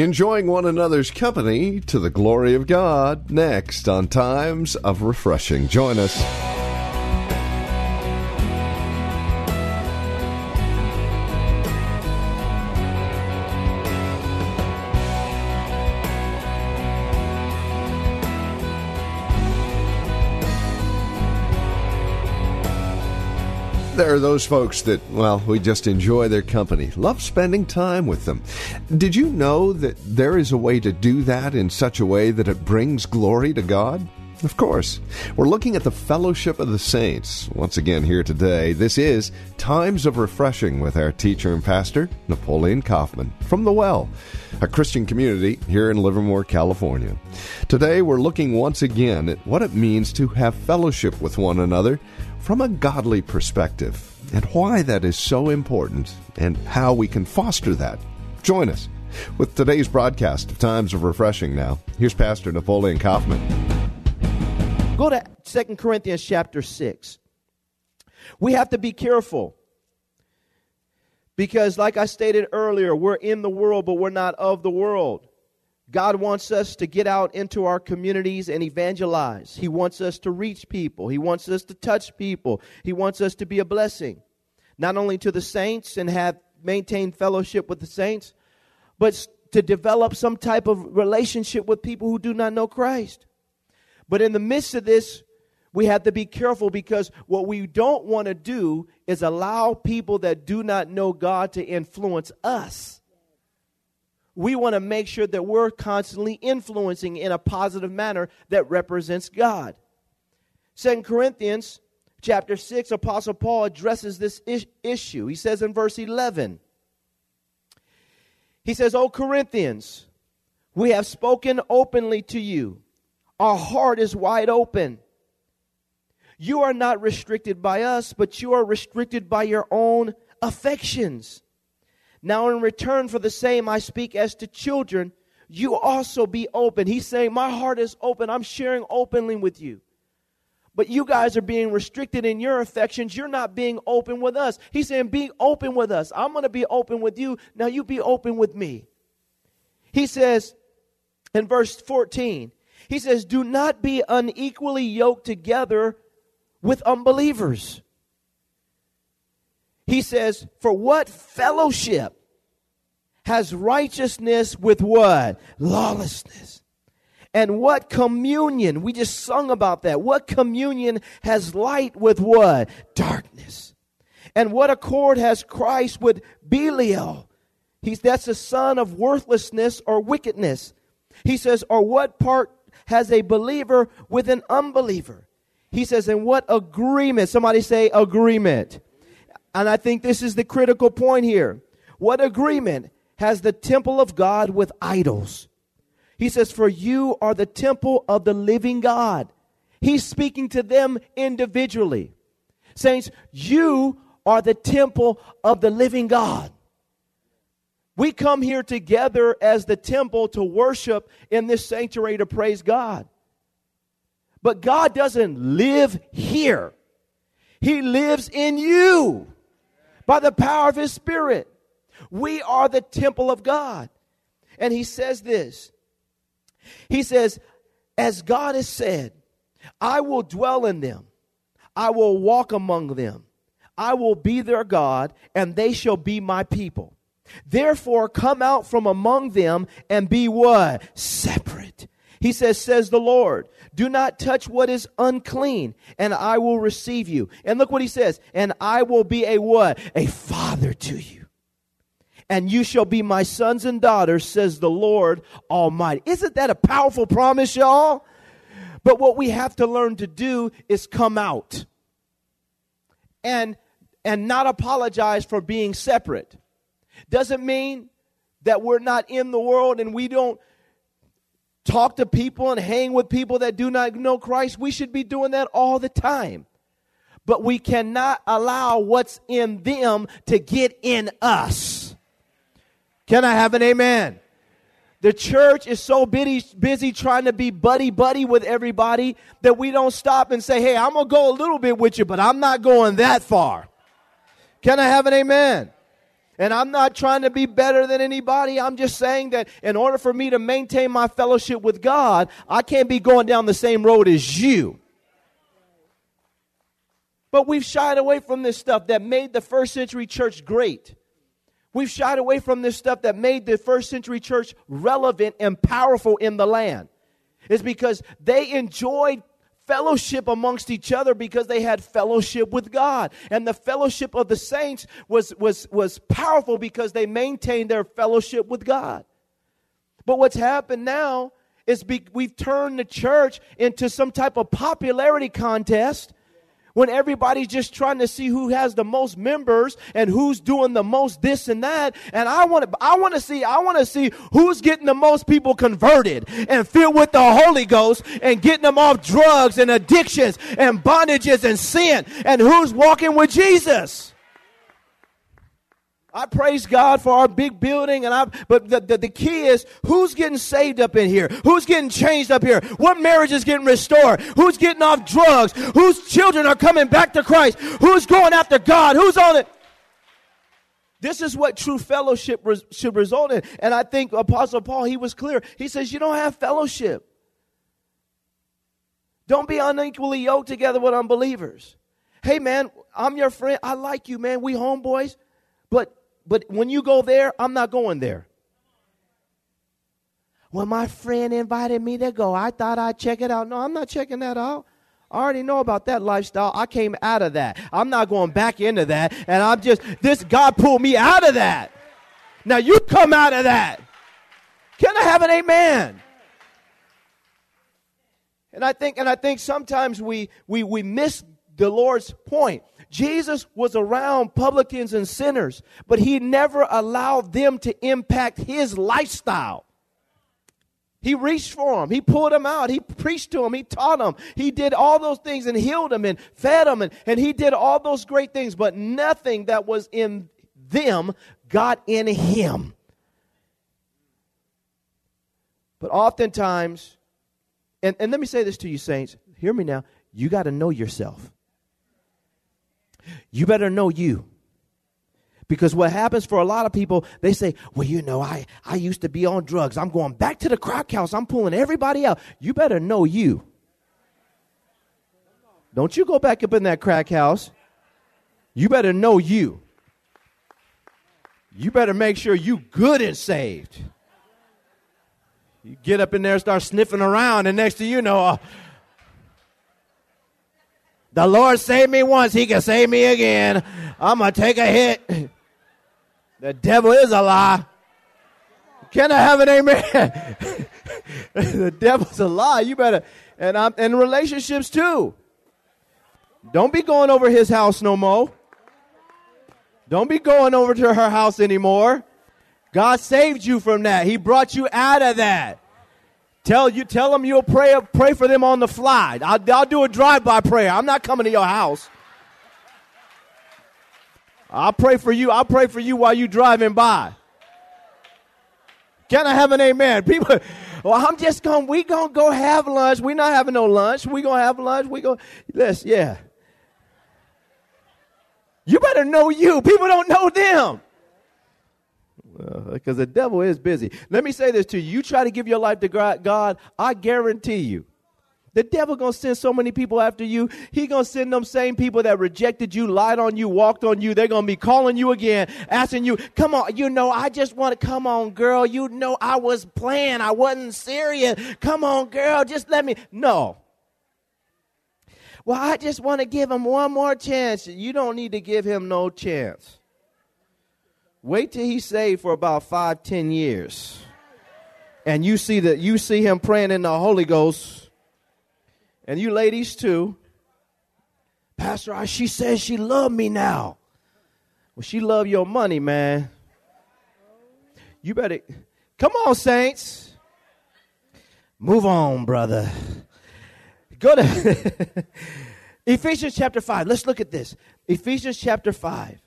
Enjoying one another's company to the glory of God. Next on Times of Refreshing. Join us. There are those folks that, well, we just enjoy their company, love spending time with them. Did you know that there is a way to do that in such a way that it brings glory to God? Of course. We're looking at the fellowship of the saints. Once again, here today, this is Times of Refreshing with our teacher and pastor, Napoleon Kaufman, from The Well, a Christian community here in Livermore, California. Today, we're looking once again at what it means to have fellowship with one another from a godly perspective and why that is so important and how we can foster that. Join us with today's broadcast of Times of Refreshing now. Here's Pastor Napoleon Kaufman. Go to 2 Corinthians chapter 6. We have to be careful because, like I stated earlier, we're in the world, but we're not of the world. God wants us to get out into our communities and evangelize. He wants us to reach people. He wants us to touch people. He wants us to be a blessing, not only to the saints and have maintained fellowship with the saints, but to develop some type of relationship with people who do not know Christ. But in the midst of this, we have to be careful because what we don't want to do is allow people that do not know God to influence us we want to make sure that we're constantly influencing in a positive manner that represents God. Second Corinthians chapter 6, Apostle Paul addresses this is- issue. He says in verse 11, he says, O Corinthians, we have spoken openly to you. Our heart is wide open. You are not restricted by us, but you are restricted by your own affections. Now, in return for the same, I speak as to children. You also be open. He's saying, My heart is open. I'm sharing openly with you. But you guys are being restricted in your affections. You're not being open with us. He's saying, Be open with us. I'm going to be open with you. Now you be open with me. He says in verse 14, He says, Do not be unequally yoked together with unbelievers. He says, For what fellowship has righteousness with what? Lawlessness. And what communion? We just sung about that. What communion has light with what? Darkness. And what accord has Christ with Belial? He's that's a son of worthlessness or wickedness. He says, or what part has a believer with an unbeliever? He says, and what agreement? Somebody say agreement. And I think this is the critical point here. What agreement has the temple of God with idols? He says, For you are the temple of the living God. He's speaking to them individually. Saints, you are the temple of the living God. We come here together as the temple to worship in this sanctuary to praise God. But God doesn't live here, He lives in you by the power of his spirit. We are the temple of God. And he says this He says, As God has said, I will dwell in them, I will walk among them, I will be their God, and they shall be my people. Therefore, come out from among them and be what? Separate. He says, says the Lord, do not touch what is unclean, and I will receive you. And look what he says, and I will be a what? A father to you. And you shall be my sons and daughters, says the Lord Almighty. Isn't that a powerful promise, y'all? But what we have to learn to do is come out and and not apologize for being separate. Doesn't mean that we're not in the world and we don't talk to people and hang with people that do not know Christ. We should be doing that all the time. But we cannot allow what's in them to get in us. Can I have an amen? The church is so busy, busy trying to be buddy buddy with everybody that we don't stop and say, hey, I'm going to go a little bit with you, but I'm not going that far. Can I have an amen? And I'm not trying to be better than anybody. I'm just saying that in order for me to maintain my fellowship with God, I can't be going down the same road as you. But we've shied away from this stuff that made the first century church great. We've shied away from this stuff that made the first century church relevant and powerful in the land. It's because they enjoyed fellowship amongst each other because they had fellowship with God. And the fellowship of the saints was, was, was powerful because they maintained their fellowship with God. But what's happened now is be, we've turned the church into some type of popularity contest when everybody's just trying to see who has the most members and who's doing the most this and that. And i want to i want to see i want to see who's getting the most people converted and filled with the holy ghost and getting them off drugs and addictions and bondages and sin. And who's walking with jesus I praise God for our big building, and I. But the, the, the, key is who's getting saved up in here? Who's getting changed up here? What marriage is getting restored? Who's getting off drugs? Whose children are coming back to Christ? Who's going after God? Who's on it? This is what true fellowship res, should result in. And I think Apostle Paul, he was clear. He says, You don't have fellowship. Don't be unequally yoked together with unbelievers. Hey, man, I'm your friend. I like you, man. We homeboys. But but when you go there, I'm not going there. Well, my friend invited me to go. I thought I'd check it out. No, I'm not checking that out. I already know about that lifestyle. I came out of that. I'm not going back into that. And I'm just, this God pulled me out of that. Now you come out of that. Can I have an amen? And I think, and I think sometimes we, we, we miss the Lord's point. Jesus was around publicans and sinners, but he never allowed them to impact his lifestyle. He reached for them. He pulled them out. He preached to them. He taught them. He did all those things and healed them and fed them. And, and he did all those great things, but nothing that was in them got in him. But oftentimes, and, and let me say this to you, saints, hear me now. You got to know yourself. You better know you. Because what happens for a lot of people, they say, well, you know, I, I used to be on drugs. I'm going back to the crack house. I'm pulling everybody out. You better know you. Don't you go back up in that crack house. You better know you. You better make sure you good and saved. You get up in there and start sniffing around, and next to you know, uh, the Lord saved me once, He can save me again. I'm going to take a hit. The devil is a lie. Can I have an amen? the devil's a lie. You better, and I'm in relationships too. Don't be going over his house no more. Don't be going over to her house anymore. God saved you from that. He brought you out of that. Tell you, tell them you'll pray, pray for them on the fly. I'll, I'll do a drive-by prayer. I'm not coming to your house. I'll pray for you. I'll pray for you while you driving by. Can I have an amen? People, well, I'm just going, we going to go have lunch. we not having no lunch. we going to have lunch. We go, let's, yeah. You better know you. People don't know them because uh, the devil is busy. Let me say this to you. You try to give your life to God, I guarantee you. The devil gonna send so many people after you. He gonna send them same people that rejected you, lied on you, walked on you. They're gonna be calling you again, asking you, "Come on, you know, I just want to come on, girl. You know, I was playing. I wasn't serious. Come on, girl, just let me." No. Well, I just want to give him one more chance. You don't need to give him no chance. Wait till he's saved for about five, ten years. And you see that you see him praying in the Holy Ghost. And you ladies too. Pastor, I she says she love me now. Well, she love your money, man. You better come on, saints. Move on, brother. Go to Ephesians chapter 5. Let's look at this. Ephesians chapter 5.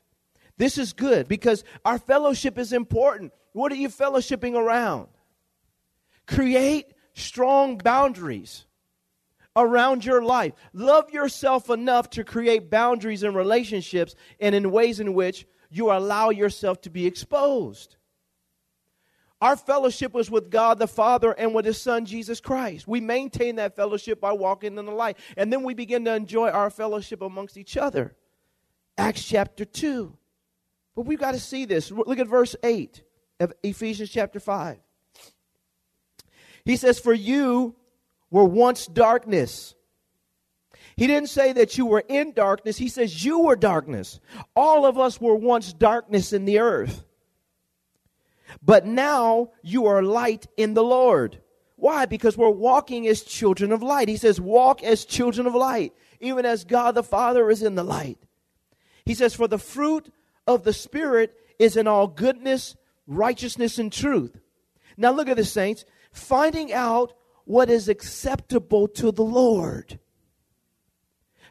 This is good because our fellowship is important. What are you fellowshipping around? Create strong boundaries around your life. Love yourself enough to create boundaries in relationships and in ways in which you allow yourself to be exposed. Our fellowship was with God the Father and with His Son Jesus Christ. We maintain that fellowship by walking in the light. And then we begin to enjoy our fellowship amongst each other. Acts chapter 2. But we've got to see this. Look at verse 8 of Ephesians chapter 5. He says, For you were once darkness. He didn't say that you were in darkness. He says you were darkness. All of us were once darkness in the earth. But now you are light in the Lord. Why? Because we're walking as children of light. He says, walk as children of light, even as God the Father is in the light. He says, for the fruit of the Spirit is in all goodness, righteousness, and truth. Now look at this, saints. Finding out what is acceptable to the Lord.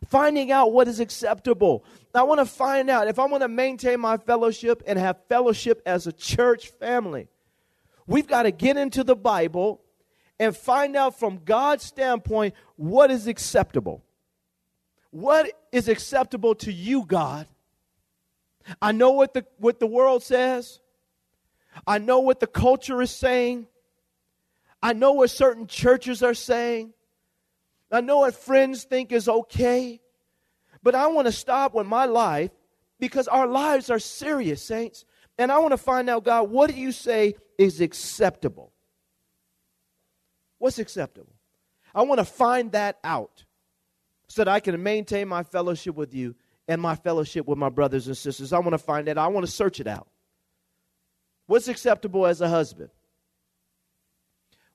Finding out what is acceptable. I want to find out if I want to maintain my fellowship and have fellowship as a church family. We've got to get into the Bible and find out from God's standpoint what is acceptable. What is acceptable to you, God? I know what the, what the world says. I know what the culture is saying. I know what certain churches are saying. I know what friends think is okay. But I want to stop with my life because our lives are serious, saints. And I want to find out, God, what do you say is acceptable? What's acceptable? I want to find that out so that I can maintain my fellowship with you and my fellowship with my brothers and sisters. I want to find that. I want to search it out. What's acceptable as a husband?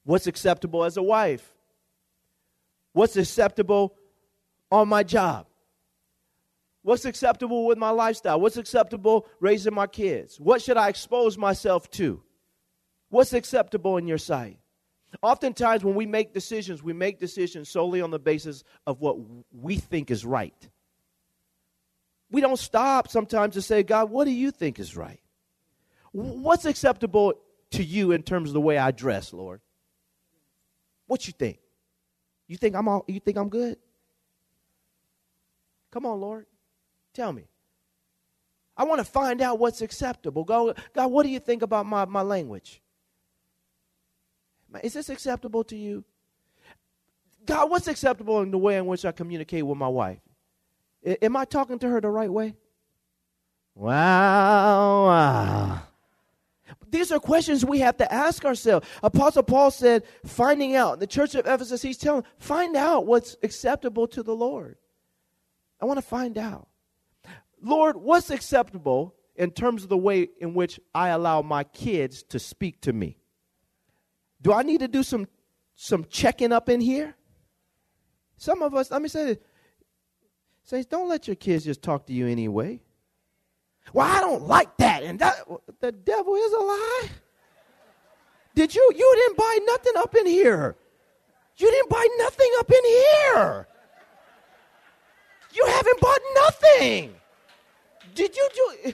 What's acceptable as a wife? What's acceptable on my job? What's acceptable with my lifestyle? What's acceptable raising my kids? What should I expose myself to? What's acceptable in your sight? Oftentimes, when we make decisions, we make decisions solely on the basis of what we think is right. We don't stop sometimes to say, God, what do you think is right? What's acceptable to you in terms of the way I dress, Lord? What you think? You think I'm all, you think I'm good? Come on, Lord. Tell me. I want to find out what's acceptable. God, God, what do you think about my, my language? Is this acceptable to you? God, what's acceptable in the way in which I communicate with my wife? Am I talking to her the right way? Wow, wow. These are questions we have to ask ourselves. Apostle Paul said, finding out. The church of Ephesus, he's telling, find out what's acceptable to the Lord. I want to find out. Lord, what's acceptable in terms of the way in which I allow my kids to speak to me? Do I need to do some some checking up in here? Some of us, let me say this. Saints, don't let your kids just talk to you anyway. Well, I don't like that. And that, the devil is a lie. Did you? You didn't buy nothing up in here. You didn't buy nothing up in here. You haven't bought nothing. Did you do?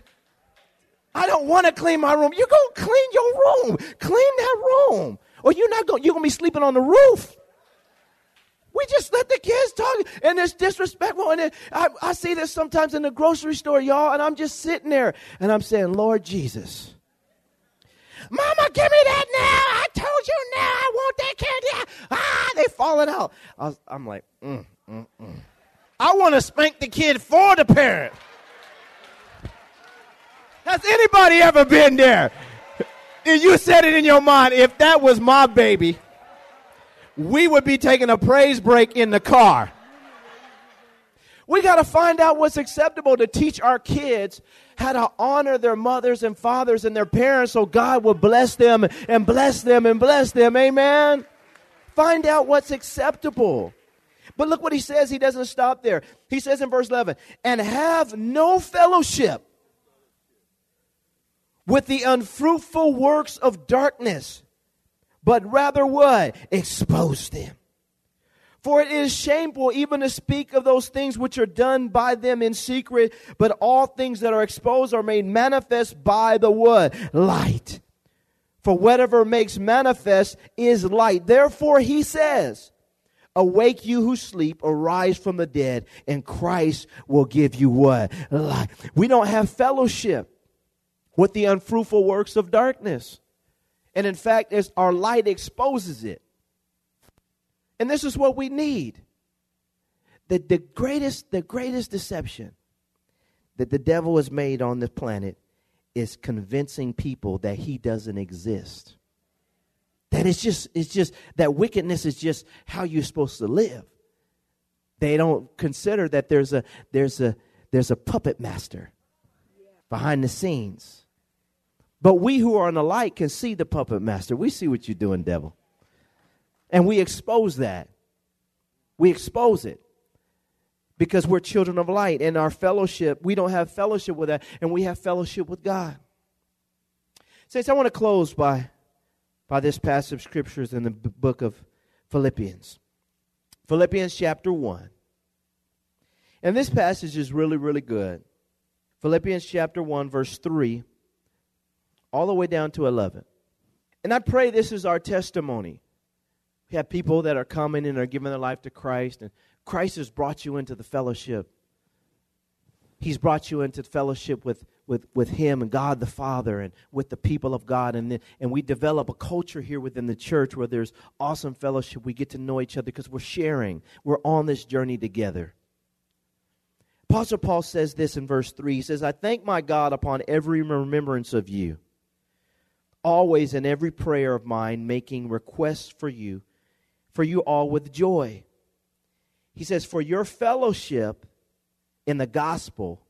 I don't want to clean my room. You go clean your room. Clean that room. Or you're not going. You're gonna be sleeping on the roof. We just let the kids talk, and it's disrespectful. And it, I, I see this sometimes in the grocery store, y'all, and I'm just sitting there, and I'm saying, Lord Jesus. Mama, give me that now. I told you now. I want that candy. Ah, they falling out. I am like, mm, mm, mm. I want to spank the kid for the parent. Has anybody ever been there? And you said it in your mind, if that was my baby, we would be taking a praise break in the car. We got to find out what's acceptable to teach our kids how to honor their mothers and fathers and their parents so God will bless them and bless them and bless them. Amen. Find out what's acceptable. But look what he says. He doesn't stop there. He says in verse 11, and have no fellowship with the unfruitful works of darkness, but rather what? Expose them. For it is shameful even to speak of those things which are done by them in secret, but all things that are exposed are made manifest by the what? Light. For whatever makes manifest is light. Therefore he says, Awake you who sleep, arise from the dead, and Christ will give you what? Light. We don't have fellowship with the unfruitful works of darkness. And in fact, our light exposes it. And this is what we need. The, the greatest, the greatest deception that the devil has made on this planet is convincing people that he doesn't exist. That it's just, it's just that wickedness is just how you're supposed to live. They don't consider that there's a there's a there's a puppet master behind the scenes. But we who are in the light can see the puppet master. We see what you're doing, devil. And we expose that. We expose it because we're children of light. And our fellowship, we don't have fellowship with that, and we have fellowship with God. Saints, I want to close by, by this passage of scriptures in the book of Philippians. Philippians chapter 1. And this passage is really, really good. Philippians chapter 1, verse 3, all the way down to 11. And I pray this is our testimony we have people that are coming and are giving their life to Christ, and Christ has brought you into the fellowship. He's brought you into fellowship with, with, with Him and God the Father and with the people of God. And, and we develop a culture here within the church where there's awesome fellowship. We get to know each other because we're sharing, we're on this journey together. Apostle Paul says this in verse 3. He says, I thank my God upon every remembrance of you, always in every prayer of mine, making requests for you for you all with joy. He says, For your fellowship in the gospel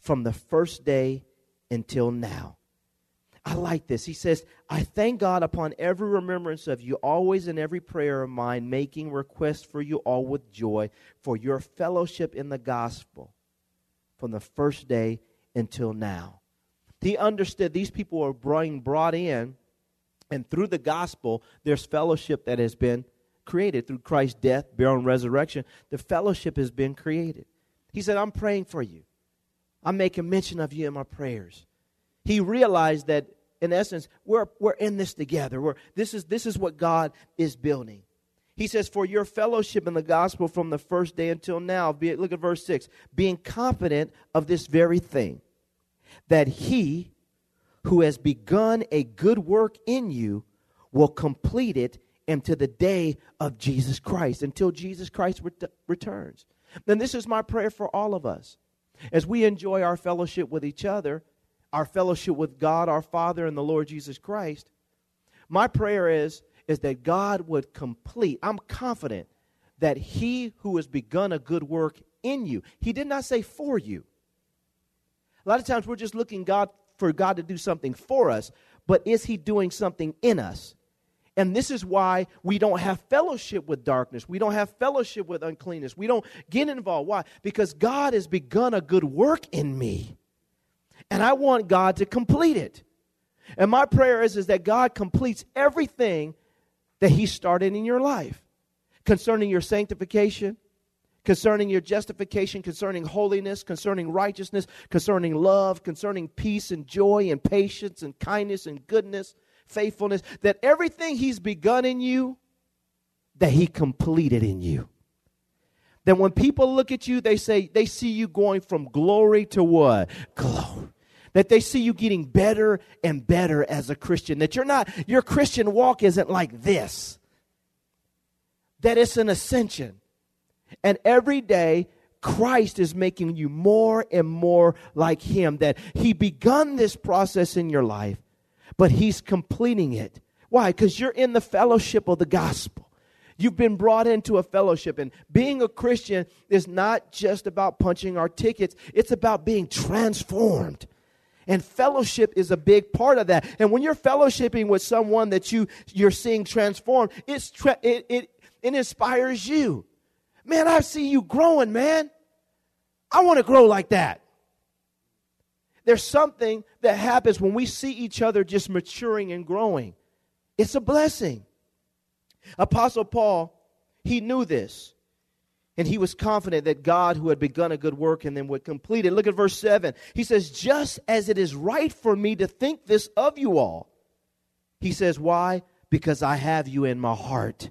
from the first day until now. I like this. He says, I thank God upon every remembrance of you, always in every prayer of mine, making requests for you all with joy for your fellowship in the gospel from the first day until now. He understood these people were being brought in, and through the gospel, there's fellowship that has been created through Christ's death, burial, and resurrection. The fellowship has been created. He said, I'm praying for you. I'm making mention of you in my prayers. He realized that, in essence, we're, we're in this together. We're, this, is, this is what God is building. He says, For your fellowship in the gospel from the first day until now, be, look at verse 6 being confident of this very thing, that he who has begun a good work in you will complete it until the day of Jesus Christ, until Jesus Christ ret- returns. Then this is my prayer for all of us. As we enjoy our fellowship with each other, our fellowship with God, our Father, and the Lord Jesus Christ, my prayer is, is that God would complete. I'm confident that He who has begun a good work in you, He did not say for you. A lot of times we're just looking God for God to do something for us, but is He doing something in us? And this is why we don't have fellowship with darkness. We don't have fellowship with uncleanness. We don't get involved. Why? Because God has begun a good work in me. And I want God to complete it. And my prayer is, is that God completes everything that He started in your life concerning your sanctification, concerning your justification, concerning holiness, concerning righteousness, concerning love, concerning peace and joy and patience and kindness and goodness faithfulness, that everything He's begun in you, that He completed in you. That when people look at you, they say, they see you going from glory to what? Glory. That they see you getting better and better as a Christian. That you're not, your Christian walk isn't like this. That it's an ascension. And every day, Christ is making you more and more like Him. That He begun this process in your life but He's completing it. Why? Because you're in the fellowship of the gospel. You've been brought into a fellowship, and being a Christian is not just about punching our tickets, it's about being transformed. And fellowship is a big part of that. And when you're fellowshipping with someone that you, you're seeing transformed, it's tra- it, it, it inspires you. Man, I see you growing, man. I want to grow like that. there's something that happens when we see each other just maturing and growing. It's a blessing. Apostle Paul, he knew this. And he was confident that God, who had begun a good work and then would complete it. Look at verse 7. He says, Just as it is right for me to think this of you all. He says, Why? Because I have you in my heart.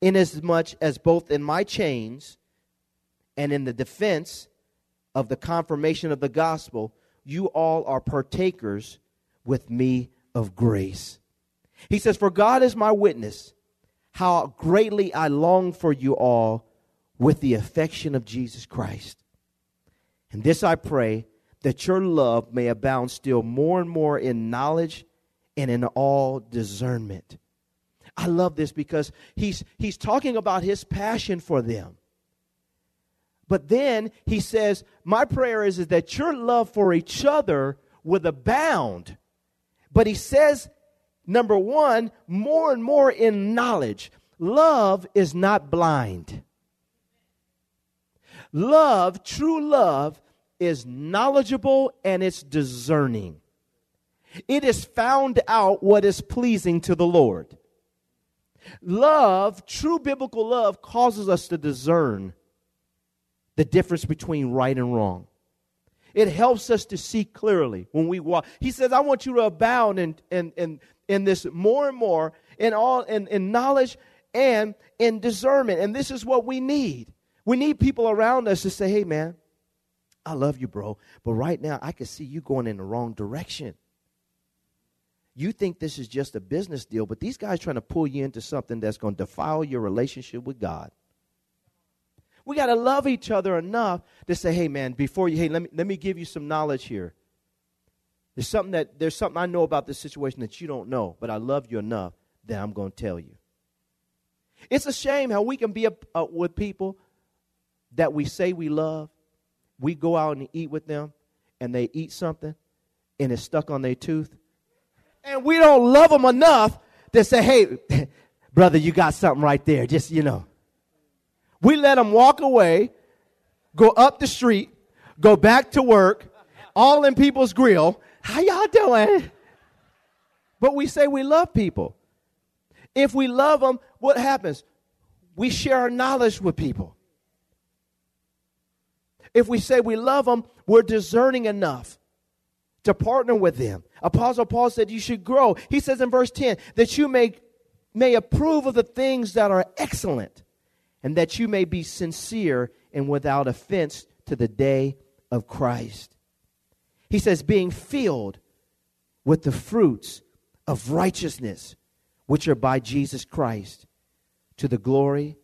Inasmuch as both in my chains and in the defense of the confirmation of the gospel, you all are partakers with me of grace. He says, For God is my witness, how greatly I long for you all with the affection of Jesus Christ. And this I pray, that your love may abound still more and more in knowledge and in all discernment. I love this because he's, he's talking about his passion for them. But then he says, My prayer is, is that your love for each other would abound. But he says, number one, more and more in knowledge. Love is not blind. Love, true love, is knowledgeable and it's discerning. It has found out what is pleasing to the Lord. Love, true biblical love, causes us to discern the difference between right and wrong. It helps us to see clearly when we walk. He says, I want you to abound in, in, in, in this more and more in all in, in knowledge and in discernment. And this is what we need. We need people around us to say, hey man, I love you, bro. But right now I can see you going in the wrong direction. You think this is just a business deal, but these guys trying to pull you into something that's going to defile your relationship with God. We got to love each other enough to say, hey, man, before you, hey, let me, let me give you some knowledge here. There's something that there's something I know about this situation that you don't know, but I love you enough that I'm going to tell you. It's a shame how we can be uh, with people that we say we love. We go out and eat with them, and they eat something, and it's stuck on their tooth, and we don't love them enough to say, "Hey, brother, you got something right there." Just you know, we let them walk away, go up the street, go back to work, all in people's grill. How y'all doing? But we say we love people. If we love them, what happens? We share our knowledge with people. If we say we love them, we're discerning enough to partner with them. Apostle Paul said you should grow. He says in verse 10 that you may, may approve of the things that are excellent and that you may be sincere and without offense to the day of Christ. He says, being filled with the fruits of righteousness, which are by Jesus Christ, to the glory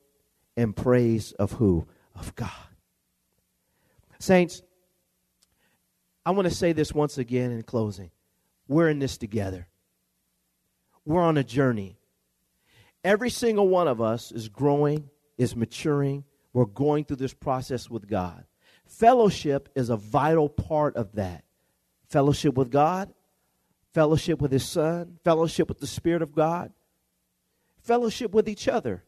and praise of who? Of God. Saints, I want to say this once again in closing. We're in this together. We're on a journey. Every single one of us is growing is maturing. We're going through this process with God. Fellowship is a vital part of that. Fellowship with God, fellowship with His Son, fellowship with the Spirit of God, fellowship with each other.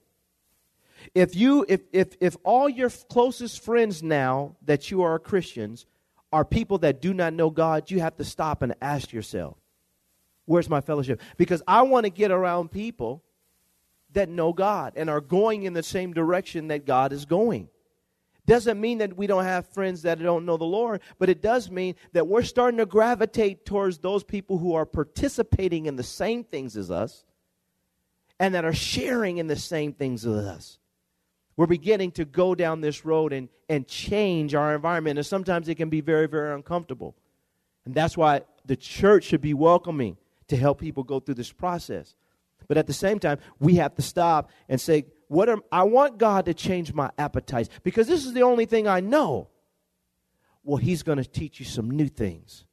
If you if if if all your closest friends now that you are Christians are people that do not know God, you have to stop and ask yourself, where's my fellowship? Because I want to get around people that know God and are going in the same direction that God is going. Doesn't mean that we don't have friends that don't know the Lord, but it does mean that we're starting to gravitate towards those people who are participating in the same things as us and that are sharing in the same things as us. We're beginning to go down this road and, and change our environment, and sometimes it can be very, very uncomfortable. And that's why the church should be welcoming to help people go through this process. But at the same time, we have to stop and say, what am, I want God to change my appetites because this is the only thing I know. Well, He's going to teach you some new things.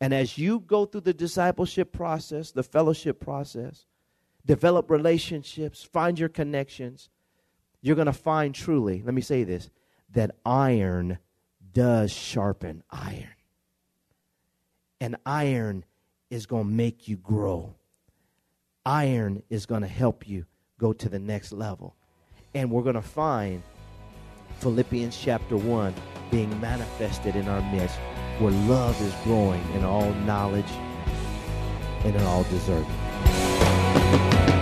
And as you go through the discipleship process, the fellowship process, develop relationships, find your connections, you're going to find truly, let me say this, that iron does sharpen iron. And iron is going to make you grow iron is going to help you go to the next level. And we're going to find Philippians chapter 1 being manifested in our midst where love is growing in all knowledge and in all deserving.